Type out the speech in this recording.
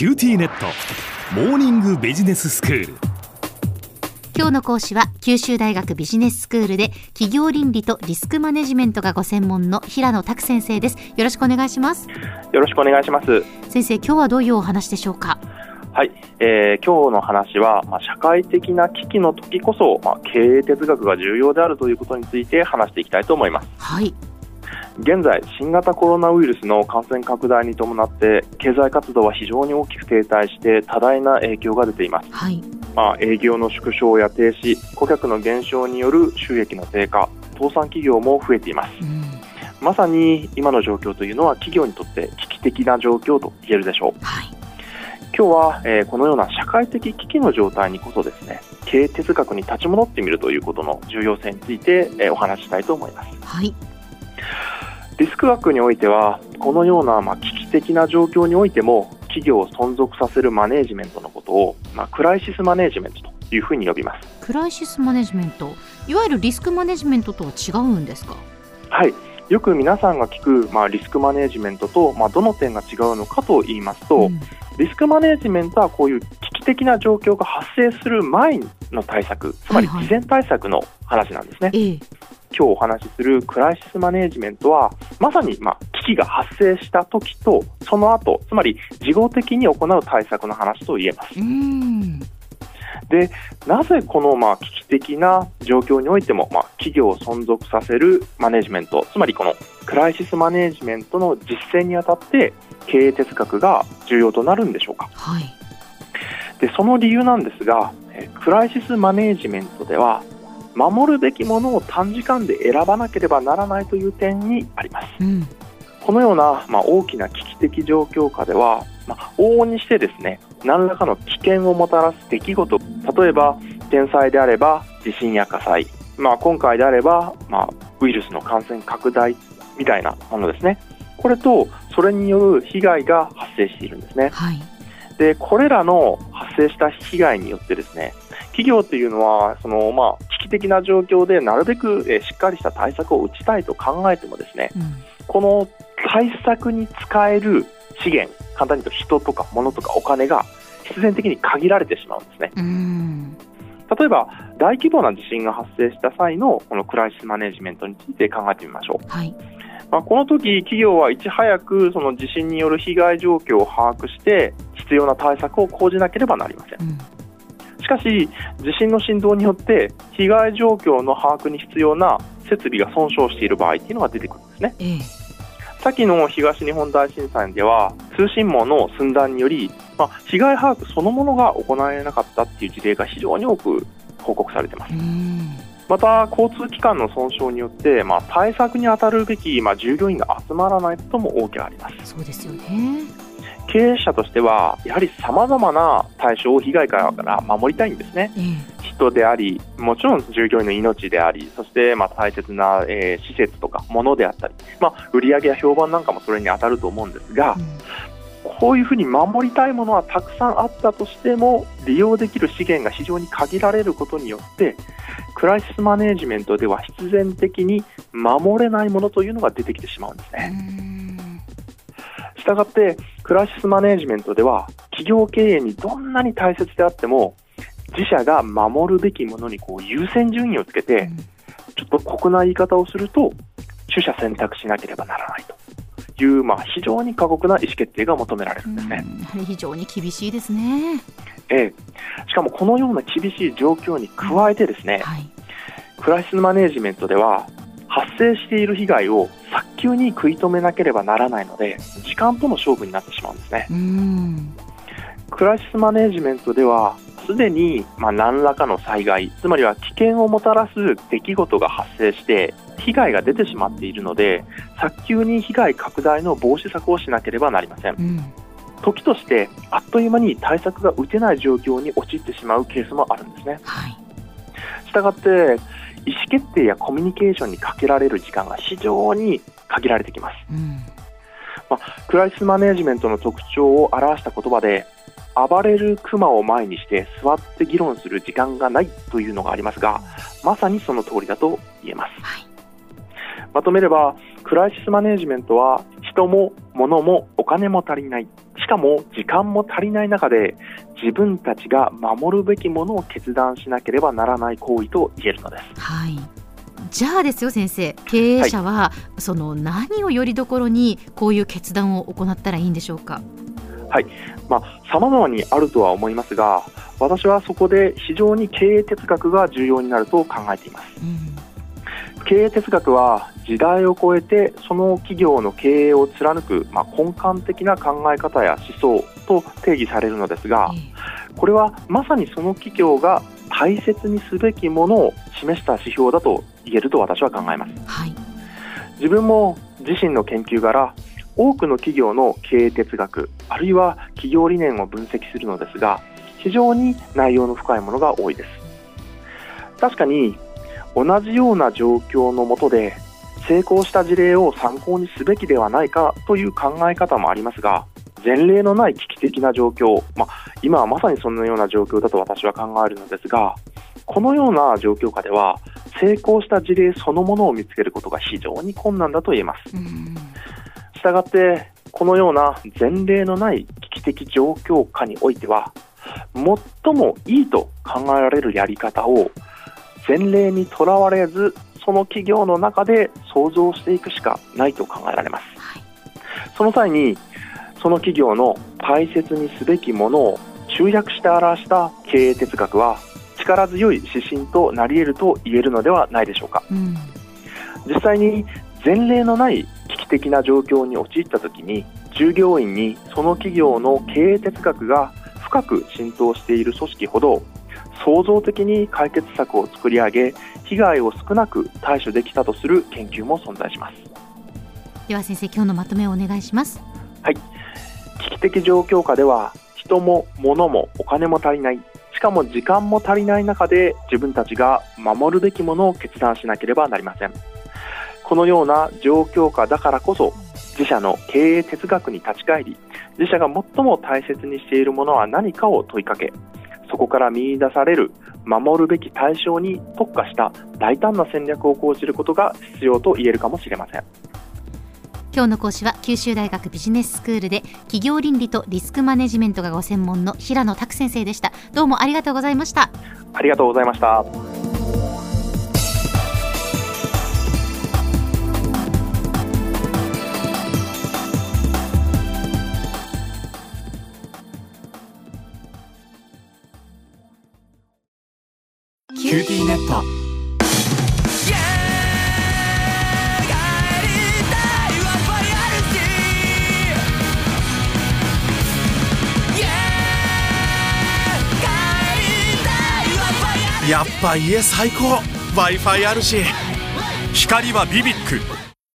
QTnet。モーニングビジネススクール。今日の講師は九州大学ビジネススクールで企業倫理とリスクマネジメントがご専門の平野拓先生です。よろしくお願いします。よろしくお願いします。先生今日はどういうお話でしょうか？はい、えー、今日の話は、まあ、社会的な危機の時こそ、まあ、経営哲学が重要であるということについて話していきたいと思います。はい現在、新型コロナウイルスの感染拡大に伴って経済活動は非常に大きく停滞して多大な影響が出ています、はい。まあ、営業の縮小や停止顧客の減少による収益の低下倒産企業も増えています。うん。まさに今の状況というのは企業にとって危機的な状況と言えるでしょう。はい。今日は、えーこのような社会的危機の状態にこそですね経営哲学に立ち戻ってみるということの重要性について、えーお話ししたいと思います。はいリスク学においてはこのような、まあ、危機的な状況においても企業を存続させるマネージメントのことを、まあ、クライシスマネージメントというふうに呼びます。クライシスマネジメント。いわゆるリスクマネジメントとは違うんですか？はい。よく皆さんが聞く、まあ、リスクマネージメントと、まあ、どの点が違うのかと言いますと、ん。リスクマネージメントはこういう危機的な状況が発生する前の対策つまりはいはい。事前対策の話なんですね、ええ。今日お話しするクライシスマネジメントはまさに、まあ、危機が発生した時とその後つまり事後的に行う対策の話と言えます。うん。でなぜこの、まあ、危機的な状況においても、まあ、企業を存続させるマネジメントつまりこのクライシスマネジメントの実践にあたって経営哲学が重要となるんでしょうか？はいでその理由なんですがえークライシスマネジメントでは守るべきものを短時間で選ばなければならないという点にあります。うん。このような、まあ、大きな危機的状況下では、まあ、往々にしてですね何らかの危険をもたらす出来事例えば天災であれば地震や火災、まあ、今回であれば、まあ、ウイルスの感染拡大みたいなものですね。これとそれによる被害が発生しているんですね。はい。でこれらの発生した被害によってですね企業というのはその、まあ、危機的な状況でなるべく、えーしっかりした対策を打ちたいと考えてもですねうん。この対策に使える資源簡単に言うと人とか物とかお金が必然的に限られてしまうんですね。うん。例えば大規模な地震が発生した際のこのクライシスマネジメントについて考えてみましょう。はいまあ、この時企業はいち早くその地震による被害状況を把握して必要な対策を講じなければなりません。うん。しかし地震の振動によって被害状況の把握に必要な設備が損傷している場合っていうのが出てくるんですね。ええ。先の東日本大震災では通信網の寸断により、まあ、被害把握そのものが行われなかったっていう事例が非常に多く報告されています。うんまた交通機関の損傷によって、まあ、対策に当たるべき、まあ、従業員が集まらないことも大きくあります。そうですよね。経営者としてはやはりさまざまな対象を被害から守りたいんですね。ええ。人でありもちろん従業員の命でありそしてまあ大切な、えー施設とか物であったり、まあ、売上や評判なんかもそれに当たると思うんですがうんこういうふうに守りたいものはたくさんあったとしても利用できる資源が非常に限られることによってクライシスマネジメントでは必然的に守れないものというのが出てきてしまうんですね。うんしたがってクライシスマネジメントでは企業経営にどんなに大切であっても自社が守るべきものにこう優先順位をつけてちょっと酷な言い方をすると取捨選択しなければならないという、まあ、非常に過酷な意思決定が求められるんですね。非常に厳しいですね。ええ、しかもこのような厳しい状況に加えてですねはい。クライシスマネジメントでは発生している被害を早急に食い止めなければならないので時間との勝負になってしまうんですね。うん。クライシスマネジメントではすでにまあ何らかの災害つまりは危険をもたらす出来事が発生して被害が出てしまっているので早急に被害拡大の防止策をしなければなりません。うん。時としてあっという間に対策が打てない状況に陥ってしまうケースもあるんですね。はい。したがって意思決定やコミュニケーションにかけられる時間が非常に限られてきます。うん。クライシスマネジメントの特徴を表した言葉で暴れるクマを前にして座って議論する時間がないというのがありますがまさにその通りだと言えます。はいまとめればクライシスマネジメントは人も物もお金も足りない。しかも時間も足りない中で自分たちが守るべきものを決断しなければならない行為と言えるのです。はい。じゃあですよ先生。経営者は、その何をよりどころにこういう決断を行ったらいいんでしょうか？まあ、様々にあるとは思いますが、私はそこで非常に経営哲学が重要になると考えています。うん経営哲学は時代を超えてその企業の経営を貫く、まあ、根幹的な考え方や思想と定義されるのですがえこれはまさにその企業が大切にすべきものを示した指標だと言えると私は考えます。えはい。自分も自身の研究から多くの企業の経営哲学あるいは企業理念を分析するのですが非常に内容の深いものが多いです。確かに同じような状況の下で成功した事例を参考にすべきではないかという考え方もありますが前例のない危機的な状況、まあ、今はまさにそのような状況だと私は考えるのですがこのような状況下では成功した事例そのものを見つけることが非常に困難だと言えます。うん。したがってこのような前例のない危機的状況下においては最もいいと考えられるやり方を前例にとらわれずその企業の中で想像していくしかないと考えられます。はい。その際にその企業の大切にすべきものを集約して表した経営哲学は力強い指針となり得ると言えるのではないでしょうか。うん実際に前例のない危機的な状況に陥った時に従業員にその企業の経営哲学が深く浸透している組織ほど創造的に解決策を作り上げ被害を少なく対処できたとする研究も存在します。では先生今日のまとめをお願いします。危機的状況下では人も物もお金も足りない。しかも時間も足りない中で自分たちが守るべきものを決断しなければなりません。このような状況下だからこそ自社の経営哲学に立ち返り自社が最も大切にしているものは何かを問いかけそこから見出される守るべき対象に特化した大胆な戦略を講じることが必要と言えるかもしれません。今日の講師は九州大学ビジネススクールで企業倫理とリスクマネジメントがご専門の平野拓先生でした。どうもありがとうございました。ありがとうございましたやっぱ家最高。W i f i あるし。光はビビック。